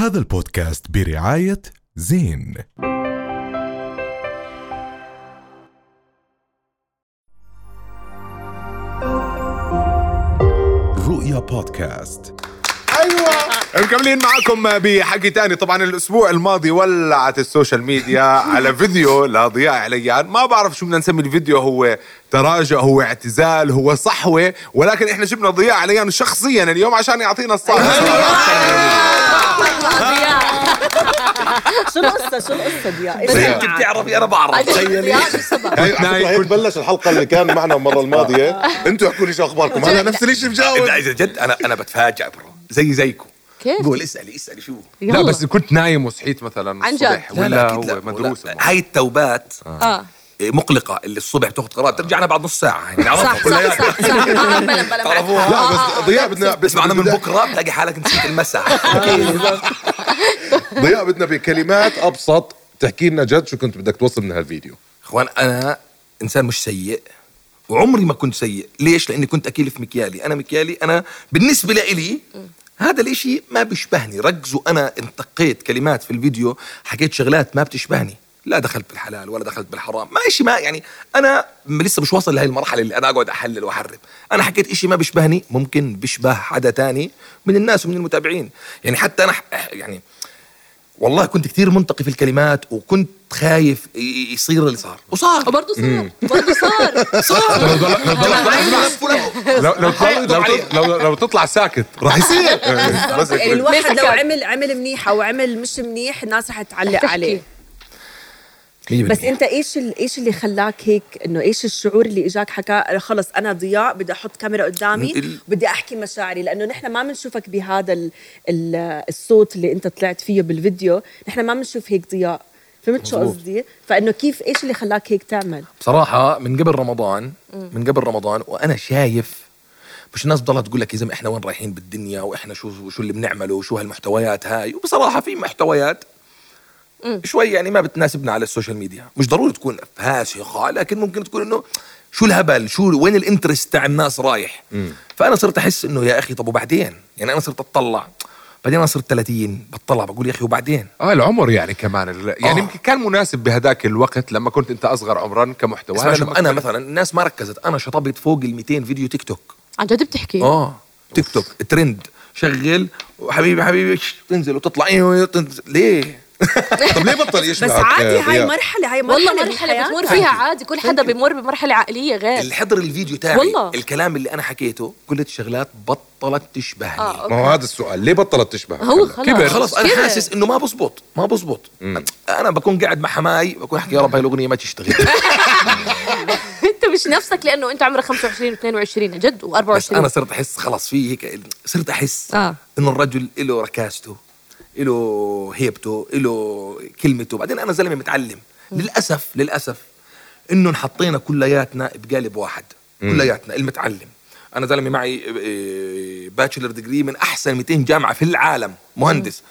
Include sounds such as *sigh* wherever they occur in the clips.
هذا البودكاست برعاية زين. رؤيا بودكاست. أيوه. مكملين معكم بحكي تاني طبعا الأسبوع الماضي ولعت ال social media *laughs* على فيديو لضياء عليان ما بعرف شو بدنا نسمي الفيديو. هو تراجع هو اعتزال هو صحوة. ولكن إحنا جبنا ضياء عليان شخصيا اليوم عشان يعطينا الصح شو القصة؟ شو القصة ضياء؟ بس إيش انت؟ بتعرفي أنا بعرف تخيلي هيك بلش الحلقة اللي كان معنا المرة الماضية. *laughs* أنتوا احكوا لي شو أخباركم. هلا نفس الشيء بجاوب. لا إذا جد أنا أنا بتفاجئ برو زي زيكم. كيف؟ قول اسألي اسألي شو لا بس كنت نايم وصحيت مثلا عن الصبح جد؟ ولا. هو مدروس لا. هاي التوبات آه. مقلقة اللي الصبح تاخذ قرار. ترجعنا بعد نص ساعة يعني صح صح صح صح. *laughs* آه، بلا بلا. لا آه، بس آه، ضياء بدنا بس معنا من بكرة بتلاقي حالك نسيت المساء. *laughs* *laughs* ضياء بدنا بكلمات أبسط. تحكي لنا جد شو كنت بدك توصل من هالفيديو. إخوان أنا إنسان مش سيء وعمري ما كنت سيء. ليش؟ لأني كنت اكيل في مكيالي. أنا مكيالي أنا بالنسبة لإلي هذا الإشي ما بيشبهني. ركزوا أنا انتقيت كلمات في الفيديو حكيت شغلات ما بتشبهني. لا دخلت بالحلال ولا دخلت بالحرام. ما إشي ما يعني أنا لسه مش واصل لهي المرحلة اللي أنا أقعد أحلل واحرم أنا حكيت إشي ما بيشبهني ممكن بيشبه حدا تاني من الناس ومن المتابعين. يعني حتى أنا يعني والله كنت كثير منتقي في الكلمات وكنت خايف يصير اللي صار. وصار. وبرضه صار. برضه صار. *laughs* صار. لو لو تطلع لو, لو, لو تطلع ساكت راح يصير. *laughs* الواحد لو؟ عمل عمل منيح أو عمل مش منيح الناس رح تعلق عليه. بس انت إيش إيش اللي خلاك هيك انه إيش الشعور اللي اجاك حكى خلص أنا ضياء بدي أحط كاميرا قدامي بدي احكي مشاعري لأنه نحن ما بنشوفك بهذا ال ال الصوت اللي انت طلعت فيه بالفيديو نحن ما بنشوف هيك ضياء فهمت شو. قصدي؟ فإنه كيف إيش اللي خلاك هيك تعمل؟ بصراحة من قبل رمضان من قبل رمضان وأنا شايف مش الناس بتضلها تقول لك يا زلمة إحنا وين رايحين بالدنيا وإحنا شو شو اللي بنعمله وشو هالمحتويات هاي وبصراحة في محتويات شوي يعني ما بتناسبنا على السوشيال ميديا. مش ضروري تكون فاسخة لكن ممكن تكون إنه شو الهبل شو وين ال interest تاع الناس رايح. فأنا صرت أحس إنه يا أخي طب وبعدين؟ يعني أنا صرت أطلع. بعدين أنا صرت 30 بطلع بقول يا أخي وبعدين؟ آه العمر يعني كمان. ال- يعني آه. يمكن كان مناسب بهداك الوقت لما كنت أنت أصغر عمرا كمحتوى. اسمع هلا شوف أنا مثلا الناس ما ركزت. أنا شطبت فوق ال 200 فيديو تيك توك. عن جد بتحكي؟ آه تيك توك ترند. شغل وحبيبي حبيبي تنزل وتطلع. أيوه تنزل. ليه؟ *laughs* طب ليه بطل يشبهك بس عادي هاي؟ مرحلة هاي مرحلة والله الحياة. بتمر فيها عادي كل حدا بيمر بمرحلة عائلية غير. اللي حضر الفيديو تاعي والله. الكلام اللي أنا حكيته قلت شغلات بطلت تشبهني. آه ما هو هذا السؤال ليه بطلت تشبهك؟ هو هلا؟ خلص كبر. خلص أنا كبر. حاسس إنه ما بزبط ما بزبط. أنا بكون قاعد مع حماي بكون أحكي يا رب هاي الأغنية ما تشتغل. *laughs* أنت مش نفسك لأنه أنت عمرك 25 و22 جد بس أنا و24 صرت أحس خلص في هيك صرت أحس آه. إنه الرجل له ركازته له هيبته له كلمته. بعدين أنا زلمة متعلم. للأسف للأسف انه انحطينا كلياتنا بقالب واحد. كلياتنا المتعلم. أنا زلمة معي bachelor degree من أحسن 200 جامعة في العالم. مهندس.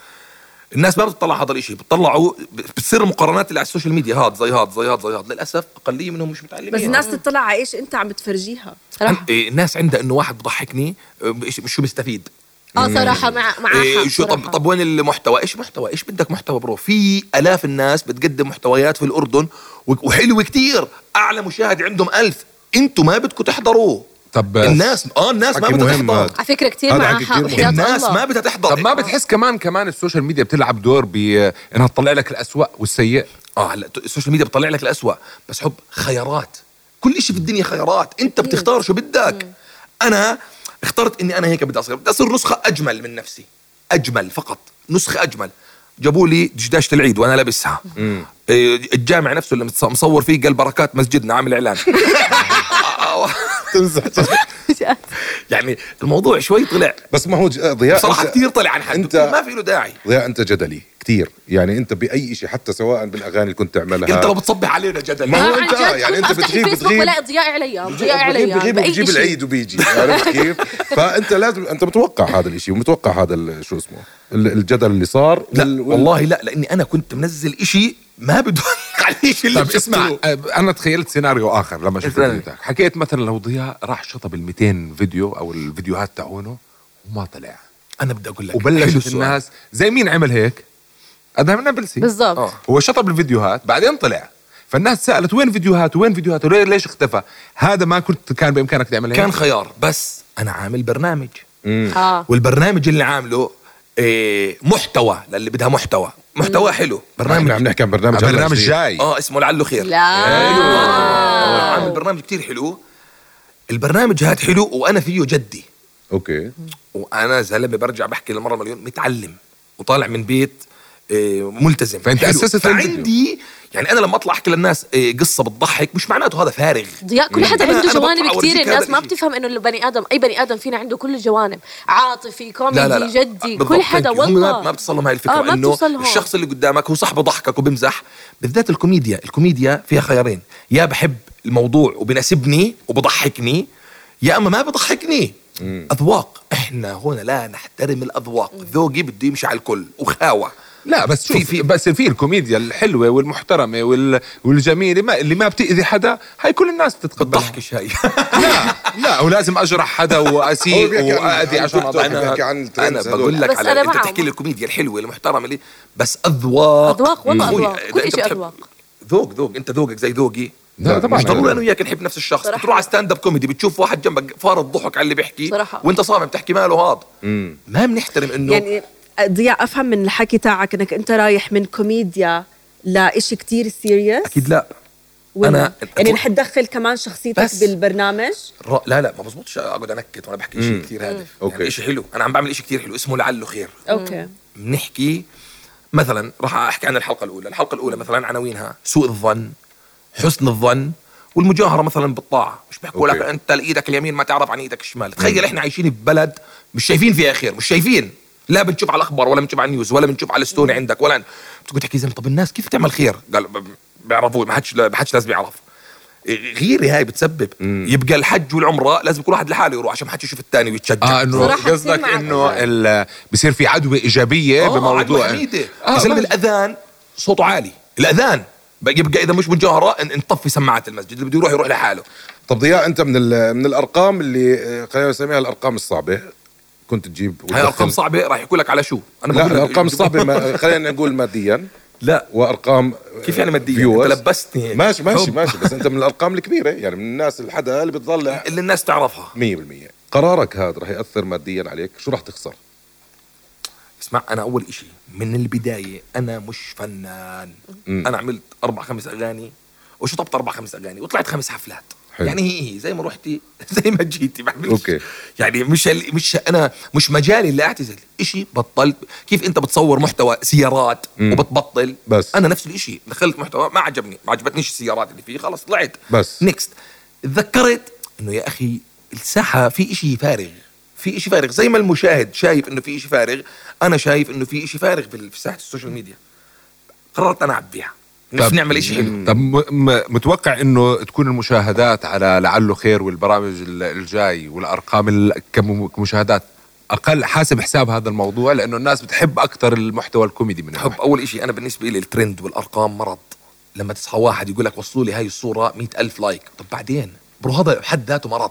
الناس ما بتطلع هذا الشيء بتطلعوا بتصير مقارنات اللي على السوشيال ميديا. هاد زي هاد زي هاد زي هاد. للأسف أقلية منهم مش متعلمين. بس الناس تطلع على إيش أنت عم بتفرجيها؟ صراحة. إيه، الناس عندها إنه واحد بضحكني إيش- شو بيستفيد؟ آه صراحة مع مع إيه حق شو طب. طب وين المحتوى؟ إيش محتوى؟ إيش بدك محتوى bro؟ في آلاف الناس بتقدم محتويات في الأردن وحلوه كتير. أعلى مشاهد عندهم ألف. إنتوا ما بدكم تحضروا طب الناس آه الناس ما بدها تحضر. على فكرة كتير هذا معها حكي كتير حق الناس ما بدها تحضر. طب ما بتحس كمان كمان السوشيال ميديا بتلعب دور بانها تطلع لك الأسوأ والسيء؟ آه هلا السوشيال ميديا بتطلع لك الأسوأ. بس حب خيارات. كل شيء في الدنيا خيارات. أنت بتختار شو بدك. أنا اخترت إني أنا هيك بدي اصير بدي أصير نسخة أجمل من نفسي. أجمل فقط نسخة أجمل. جابوا لي دشداشة العيد وأنا لابسها. إيه، الجامع نفسه اللي مصور فيه قال بركات مسجدنا عامل إعلان. *laughs* تمزح *laughs* يعني الموضوع شوي طلع. بس ما هو ج- ضياء بصراحة كثير طلع عن حد. أنت- ما في له داعي. ضياء أنت جدلي كثير يعني أنت بأي شيء حتى سواء بالأغاني اللي كنت تعملها. انت لو بتصبح علينا جدل ما هو آه، أنت، جد. يعني أفتح بتغيب- بتغيب. بلاقي ضياء عليا ضياء عليا بجيب بأي بجيب شيء. العيد وبيجي. عرفت *laughs* كيف؟ فأنت لازم أنت متوقع هذا الشيء ومتوقع هذا ال- شو اسمه ال- الجدل اللي صار لا وال- وال- والله لا لأني أنا كنت منزل إشي ما بدل الشيء اللي طب اسمع شفته. آه، أنا تخيلت سيناريو آخر لما شفت تاعك حكيت مثلا لو ضياء راح شطب ال 200 فيديو أو الفيديوهات تاعونه وما طلع. أنا بدي أقول لك. وبلشت. الناس زي مين عمل هيك؟ أدهم النابلسي بالضبط. آه. هو شطب الفيديوهات بعدين طلع. فالناس سألت وين فيديوهات؟ وين فيديوهات؟ وليه- ليش اختفى؟ هذا ما كنت كان بإمكانك تعمل هيك؟ كان خيار بس أنا عامل برنامج. آه. والبرنامج اللي عامله إيه محتوى للي بدها محتوى. محتوى حلو. برنامج. برنامج عم نحكي عن برنامج. برنامج. جاي. آه اسمه لعله خير. لا. آه، عامل برنامج كتير حلو. البرنامج هاد حلو وأنا فيه جدي. أوكي. وأنا زلمه برجع بحكي للمره مليون متعلم وطالع من بيت آه، ملتزم. فأنت حلو. أسست الفيديو. فعندي يعني أنا لما أطلع أحكي للناس آه، قصة بتضحك مش معناته هذا فارغ. ضياء كل حدا عنده جوانب كثير الناس ما. بتفهم إنه البني آدم أي بني آدم فينا عنده كل الجوانب عاطفي كوميدي لا لا. لا جدي بالضبط، كل حدا والله ما, ما بتصلهم هاي الفكرة آه، ما إنه. الشخص اللي قدامك هو صح بضحكك وبمزح. بالذات الكوميديا الكوميديا فيها خيارين. يا بحب الموضوع وبناسبني وبضحكني يا أما ما بضحكني. أذواق. إحنا هنا لا نحترم الأذواق. ذوقي بده يمشي على الكل. وخاوة. لا بس شوف. في- في بس في الكوميديا الحلوة والمحترمة وال والجميلة ما اللي ما بتأذي حدا هاي كل الناس تتقبلها بتضحكش هاي *laughs* لا لا ولازم أجرح حدا وأسيء واذي عشان بيحكي عن أنا. بقول لك على انت. بتحكي لي الكوميديا الحلوة المحترمه اللي بس أذواق. أذواق، والله أذواق. إذا كل بتحب- أذواق. ذوق ذوق. أنت ذوقك زي ذوقي. لا طبعا. مش ضروري أنا وياك نحب نفس الشخص. صراحة. بتروح على stand up comedy بتشوف واحد جنبك فارض ضحك على اللي بيحكي صراحة. وأنت صامم تحكي ماله هذا. ما بنحترم إنه يعني ضياء أفهم من الحكي تاعك إنك أنت رايح من كوميديا لإشي كتير serious أكيد لا. ولا؟ أنا- يعني رح تدخل كمان شخصيتك بس. بالبرنامج؟ را- لا لا ما بزبطش أقعد أنكت وأنا بحكي شيء كثير هادف. أوكي. يعني شيء حلو. أنا عم بعمل شيء كثير حلو. اسمه لعله خير. أوكي. بنحكي مثلا راح أحكي عن الحلقة الأولى. الحلقة الأولى مثلا عناوينها سوء الظن حسن الظن والمجاهرة مثلا بالطاعة. مش بيحكوا لك. أنت لإيدك اليمين ما تعرف عن إيدك الشمال. تخيل إحنا عايشين ببلد مش شايفين فيها خير مش شايفين. لا بنشوف على الأخبار ولا بنشوف على ال news ولا بنشوف على ال story عندك ولا بتقول تحكي زلمة طب الناس كيف تعمل خير؟ قال ب- بيعرفوا ما حدش ما حدش لازم بيعرف غيرة هاي بتسبب. يبقى الحج والعمرة لازم كل واحد لحاله يروح عشان ما حدش يشوف الثاني ويتشجع. آه إنه قصدك إنه بصير في عدوى إيجابية آه، بموضوع عدوى حميدة. آه، يا زلمه. الأذان صوته عالي. الأذان بقى يبقى إذا مش مجاهرة إن- نطفي سماعات المسجد. اللي بده يروح يروح لحاله. طب ضياء أنت من ال- من الأرقام اللي خلينا نسميها الأرقام الصعبة. كنت تجيب هاي أرقام صعبة راح يحكوا لك على شو؟ أنا لا الارقام الصعبه ما خلينا نقول ماديا. *laughs* لا. وأرقام كيف يعني ماديا؟ viewers. أنت لبستني هيك. ماشي ماشي. ماشي بس أنت من الأرقام الكبيرة يعني من الناس الحدا اللي بتطلع *laughs* اللي الناس تعرفها. 100% قرارك هذا رح يأثر ماديا عليك؟ شو رح تخسر؟ اسمع أنا أول إشي من البداية أنا مش فنان. مم. أنا عملت أربع خمس أغاني وشطبت أربع خمس أغاني؟ وطلعت خمس حفلات. حلو. يعني هي هي زي ما رحتي *laughs* زي ما جيتي أوكي. يعني مش مش أنا مش مجالي اللي أعتزل. إشي بطلت. كيف أنت بتصور محتوى سيارات مم. وبتبطل؟ بس. أنا نفس الإشي. دخلت محتوى ما عجبني. ما عجبتنيش السيارات اللي فيه خلص طلعت. بس. next تذكرت إنه يا أخي الساحة في إشي فارغ. في إشي فارغ. زي ما المشاهد شايف إنه في إشي فارغ أنا شايف إنه في إشي فارغ في في ساحة السوشيال ميديا. قررت أنا أعبيها. نفسي نعمل إشي حلو. طب متوقع إنه تكون المشاهدات على لعله خير والبرامج ال- الجاي والأرقام ال- كم- كمشاهدات أقل؟ حاسب حساب هذا الموضوع لأنه الناس بتحب أكثر المحتوى الكوميدي من حب. أول إشي أنا بالنسبة لي الترند والأرقام مرض. لما تصحى واحد يقول لك وصلوا لي هاي الصورة مئة ألف like. طب بعدين؟ bro هذا بحد ذاته مرض.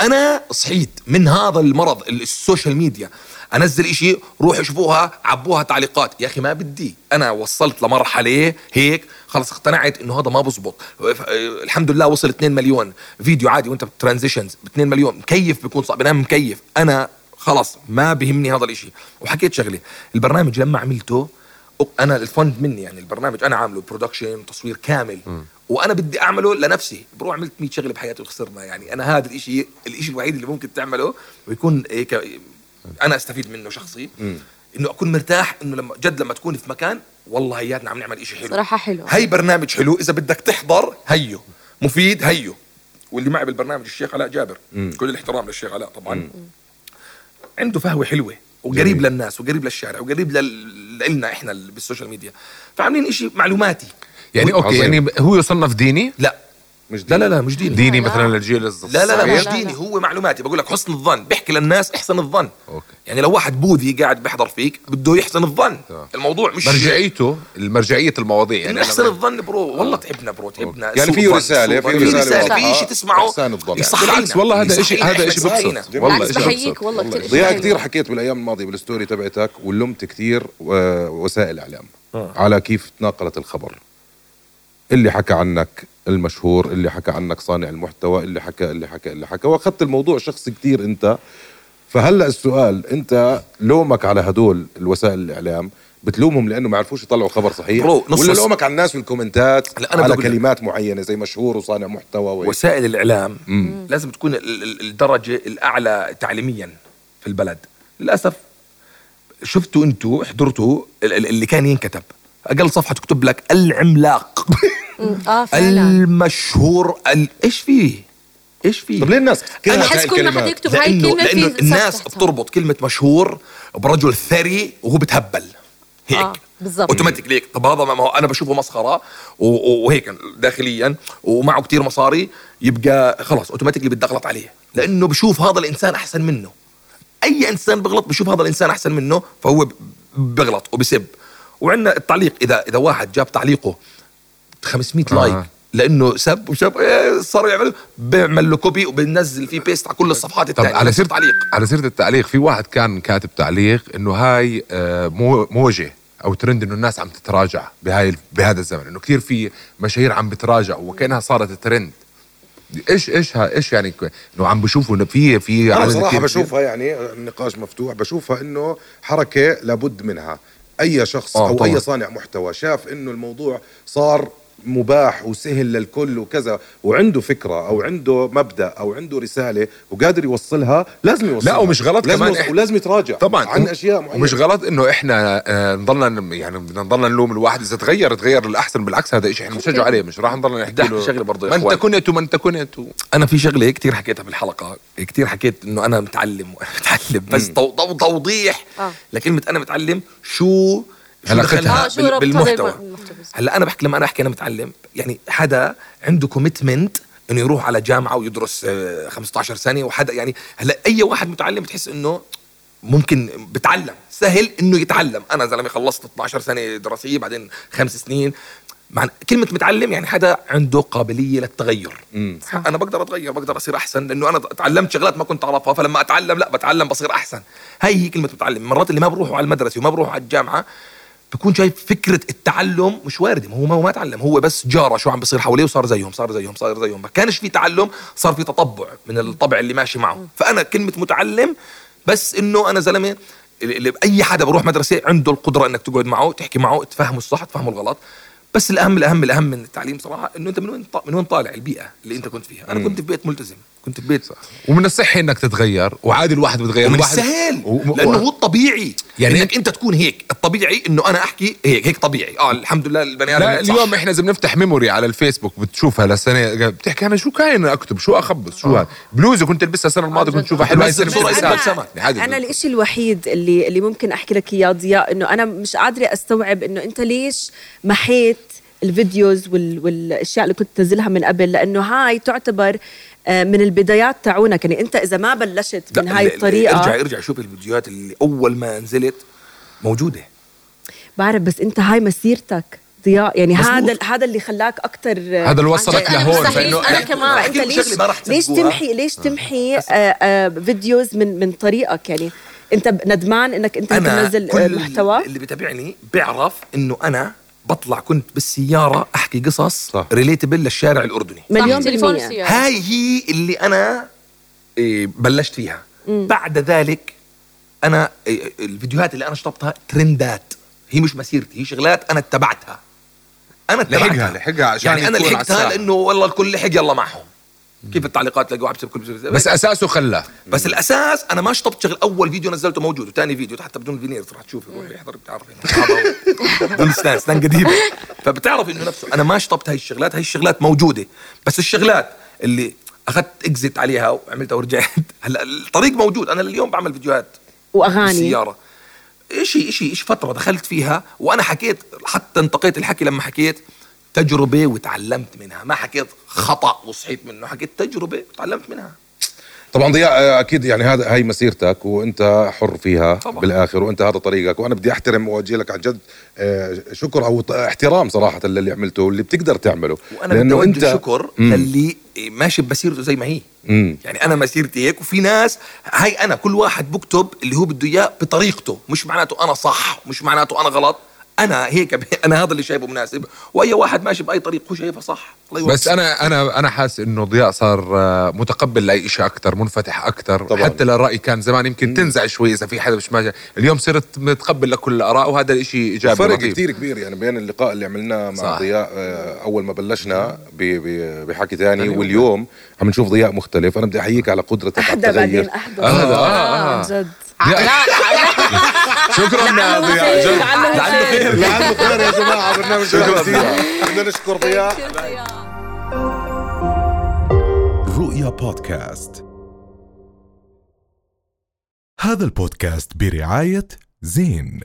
أنا صحيت من هذا المرض ال- السوشيال ميديا. أنزل إشي روحوا شوفوها عبوها تعليقات. يا أخي ما بدي. أنا وصلت لمرحلة هيك خلص اقتنعت إنه هذا ما بزبط. الحمد لله وصل 2 مليون. فيديو عادي وأنت ب transitions ب 2 مليون. مكيف بيكون صعب بنام مكيف. أنا خلص ما بهمني هذا الإشي. وحكيت شغلة البرنامج لما عملته أنا ال fund مني يعني البرنامج أنا عامله production تصوير كامل. وأنا بدي أعمله لنفسي. بروح عملت 100 شغلة بحياتي وخسرنا يعني أنا هذا الإشي الإشي الوحيد اللي ممكن تعمله ويكون هيك أنا أستفيد منه شخصي. إنه أكون مرتاح إنه لما جد لما تكون في مكان والله هياتنا عم نعمل إشي حلو. صراحة حلو. هي برنامج حلو إذا بدك تحضر هيو. مفيد هيو. واللي معي بالبرنامج الشيخ علاء جابر. كل الاحترام للشيخ علاء طبعا. عنده فحوى حلوة وقريب جميل. للناس وقريب للشارع وقريب لل- لنا إحنا بالسوشيال ميديا. فعاملين إشي معلوماتي. يعني أوكي عظيم. يعني هو يصنف ديني؟ لا. مش لا لا لا مش ديني. ديني لا. مثلا للجيل الصغير لا لا لا مش ديني. هو معلوماتي. بقول لك حسن الظن. بيحكي للناس احسن الظن. أوكي. يعني لو واحد بوذي قاعد بيحضر فيك بده يحسن الظن. تمام. الموضوع مش مرجعيته مرجعيه المواضيع. يعني احسن الظن bro. والله تعبنا bro تعبنا يعني سوء فيه ظن. رسالة في. شيء تسمعه إحسان الظن. بالعكس والله هذا شيء هذا شيء. ببسط جميل. والله شيء بحييك والله كثير ضياء. كثير حكيت بالأيام الماضية بال story تبعتك ولمت كثير وسائل اعلام على كيف تناقلت الخبر. اللي حكى عنك المشهور اللي حكى عنك صانع المحتوى اللي حكى اللي حكى اللي حكى واخذت الموضوع شخصي كثير انت فهلا السؤال انت لومك على هدول الوسائل الإعلام بتلومهم لأنه ما عرفوش يطلعوا خبر صحيح برو، نص ولا. لومك على الناس والكومنتات لا، أنا على. كلمات معينة زي مشهور وصانع محتوى وهيك. وسائل الإعلام لازم تكون ال- ال- الدرجة الأعلى تعليميا في البلد للأسف شفتوا أنتوا حضرتوا ال- ال- اللي كان ينكتب أقل صفحة تكتب لك العملاق *laughs* آه فعلا. المشهور ال... إيش فيه؟ إيش فيه؟ طب ليه الناس؟ أنا بحس كل ما حد؟ يكتب هاي الكلمة لأنه الناس. بتربط كلمة مشهور برجل ثري وهو بتهبل. هيك. آه، بالضبط. أوتوماتيك ليك. طب هذا ما هو أنا بشوفه مسخرة وهيك داخليا ومعه كتير مصاري يبقى خلاص automatically بتغلط عليه. لأنه بشوف هذا الإنسان أحسن منه. أي إنسان بغلط بشوف هذا الإنسان أحسن منه فهو بغلط وبسب. وعندنا التعليق اذا إذا واحد جاب تعليقه 500 آه. like لأنه سب وشاب إيه صاروا يعملوا بيعمل له copy وبنزل فيه paste على كل الصفحات طب التانية على سيره التعليق على سيرة التعليق في واحد كان كاتب تعليق إنه هاي آه، مو- موجة أو ترند إنه الناس عم تتراجع بهاي بهذا الزمن إنه كثير في مشاهير عم بتراجع وكأنها صارت ترند إيش إيش ها إيش يعني إنه عم بشوفوا إنه في في أنا بصراحة كتير- بشوفها يعني النقاش مفتوح بشوفها إنه حركة لابد منها. أي شخص آه، أو طبعاً. اي صانع محتوى شاف إنه الموضوع صار مباح وسهل للكل وكذا وعنده فكرة أو عنده مبدأ أو عنده رسالة وقادر يوصلها لازم يوصلها. لا، ومش غلط لازم كمان. يوصل إح- ولازم يتراجع طبعا. عن أشياء معينة. ومش غلط إنه إحنا آه، نضلنا يعني بدنا نضلنا نلوم الواحد. إذا تغير تغير للأحسن بالعكس هذا شيء إحنا بنشجع عليه مش راح نضلنا نحكي له شغلة برضه يا ما انت إخوان. كنت وما انت كنت و... أنا في شغلة كتير حكيتها بالحلقة. كتير حكيت إنه أنا متعلم وأنا *laughs* متعلم بس تو- تو- توضيح. آه. لكلمه أنا متعلم شو شو علاقتها. دخلها آه، بالمحتوى. هلا أنا بحكي لما أنا أحكي أنا متعلم. يعني حدا عنده commitment إنه يروح على جامعة ويدرس آه، 15 سنة وحدا يعني هلا أي واحد متعلم بتحس إنه ممكن بتعلم. سهل إنه يتعلم. أنا زلمه خلصت 12 سنة دراسية بعدين خمس سنين مع كلمة متعلم يعني حدا عنده قابلية للتغير. أنا بقدر أتغير بقدر أصير أحسن. لأنه أنا تعلمت شغلات ما كنت أعرفها فلما أتعلم لا بتعلم بصير أحسن. هاي هي كلمة متعلم. مرات اللي ما بروحوا على المدرسة وما بروحوا على الجامعة بكون شايف فكرة التعلم مش وارد ما هو ما هو ما تعلم هو بس جارة شو عم بيصير حواليه وصار زيهم صار زيهم صار زيهم ما كانش في تعلم صار في تطبع من الطبع اللي ماشي معه. فأنا كلمة متعلم بس إنه أنا زلمة اللي اللي- أي حدا بروح مدرسة عنده القدرة إنك تقعد معه تحكي معه تفهمه الصح تفهمه الغلط. بس الأهم الأهم الأهم من التعليم صراحة إنه أنت من وين من وين طالع البيئة اللي أنت كنت فيها. أنا كنت في بيت ملتزم. كنت في بيت صح. ومن الصحي إنك تتغير وعادي الواحد بتغير ومن السهل و- و- لأنه هو الطبيعي. يعني- إنك انت تكون هيك. الطبيعي إنه أنا أحكي هيك هيك طبيعي. آه الحمد لله البني آدم لا. اليوم إحنا اذا بنفتح memory على الفيسبوك بتشوفها لسنه بتحكي أنا شو كاين أكتب؟ شو أخبص؟ شو هذا بلوزة كنت ألبسها السنة الماضية كنت شوفها حلوة. هاي بس السنة بصورة بستحي أسمها ألبسها. سما. يعني عادي أنا الإشي الوحيد اللي اللي ممكن أحكي لك إياه ضياء إنه أنا مش قادرة أستوعب إنه أنت ليش محيت ال videos وال... والأشياء اللي كنت تنزلها من قبل. لأنه هاي تعتبر آه، من البدايات تاعونك يعني انت إذا ما بلشت من هاي ال- ال- الطريقة ارجع ارجع شوف الفيديوهات اللي أول ما نزلت موجودة. بعرف بس انت هاي مسيرتك ضياء. يعني. هذا هذا اللي خلاك أكثر هذا اللي وصلك أنا لهون. فإنه أنا كمان. لكم ليش ليش. تمحي ليش تمحي آه. آه videos من من طريقك؟ يعني انت ندمان إنك أنت أنا تنزل آه، محتوى؟ اللي بتابعني بيعرف إنه أنا بطلع كنت بالسيارة أحكي قصص صح. relatable للشارع الأردني. مليون تليفون بالمية. هاي هي اللي أنا إيه، بلشت فيها. بعد ذلك أنا إيه، الفيديوهات اللي أنا شطبتها ترندات. هي مش مسيرتي هي شغلات أنا اتبعتها. أنا اتبعتها. لحقها- لحقها عشان يعني أنا لحقتها. لأنه والله الكل لحق يلا معهم. كيف التعليقات تلاقوا عم كل بس أساسه خلاه. بس الأساس أنا ما شطبت شغل أول فيديو نزلته موجود وثاني فيديو حتى بدون فينير راح تشوفي روح يحضر بتعرف *laughs* بدون ستان ستان قديمه فبتعرف إنه نفسه. أنا ما شطبت هاي الشغلات هاي الشغلات موجودة. بس الشغلات اللي أخذت اكزت عليها وعملتها ورجعت *laughs* هلا الطريق موجود. أنا اليوم بعمل فيديوهات وأغاني. بالسيارة. شيء شيء شيء فترة دخلت فيها وأنا حكيت حتى انتقيت الحكي لما حكيت تجربة وتعلمت منها ما حكيت خطأ وصحيت منه حكيت تجربة وتعلمت منها طبعا ضياء آه، أكيد يعني هذا هاي مسيرتك وأنت حر فيها طبعاً. بالآخر وأنت هذا طريقك وأنا بدي أحترم واوجه لك عن جد آه، شكر أو احترام صراحة للي عملته واللي بتقدر تعمله وأنا بدي أوجه شكر مم. للي ماشي بمسيرته زي ما هي مم. يعني أنا مسيرتي هيك وفي ناس هاي أنا كل واحد بكتب اللي هو بده إياه بطريقته مش معناته أنا صح مش معناته أنا غلط أنا هيك ب- *laughs* أنا هذا اللي شايفه مناسب. وأي واحد ماشي بأي طريق هو شايفها صح. الله يوفقه. بس أنا أنا أنا حاسس إنه ضياء صار آه، متقبل لأي شيء أكثر منفتح أكثر طبعاً. حتى للراي كان زمان يمكن تنزعج شوي إذا في حدا مش ماشي. اليوم صرت متقبل لكل الآراء وهذا الشيء إيجابي فرق. كتير كبير يعني بين اللقاء اللي عملناه مع صح. ضياء آه، أول ما بلشنا بحكي تاني واليوم عم نشوف ضياء مختلف. أنا بدي أحييك على قدرتك على أحدى بعدين التغير أحدى. آه، آه، آه. عن جد. شكرا يا ضياء جد. لعله خير. لعله خير يا جماعة برنامج شكراً. بدنا نشكر ضياء رؤيا بودكاست. هذا البودكاست برعاية زين.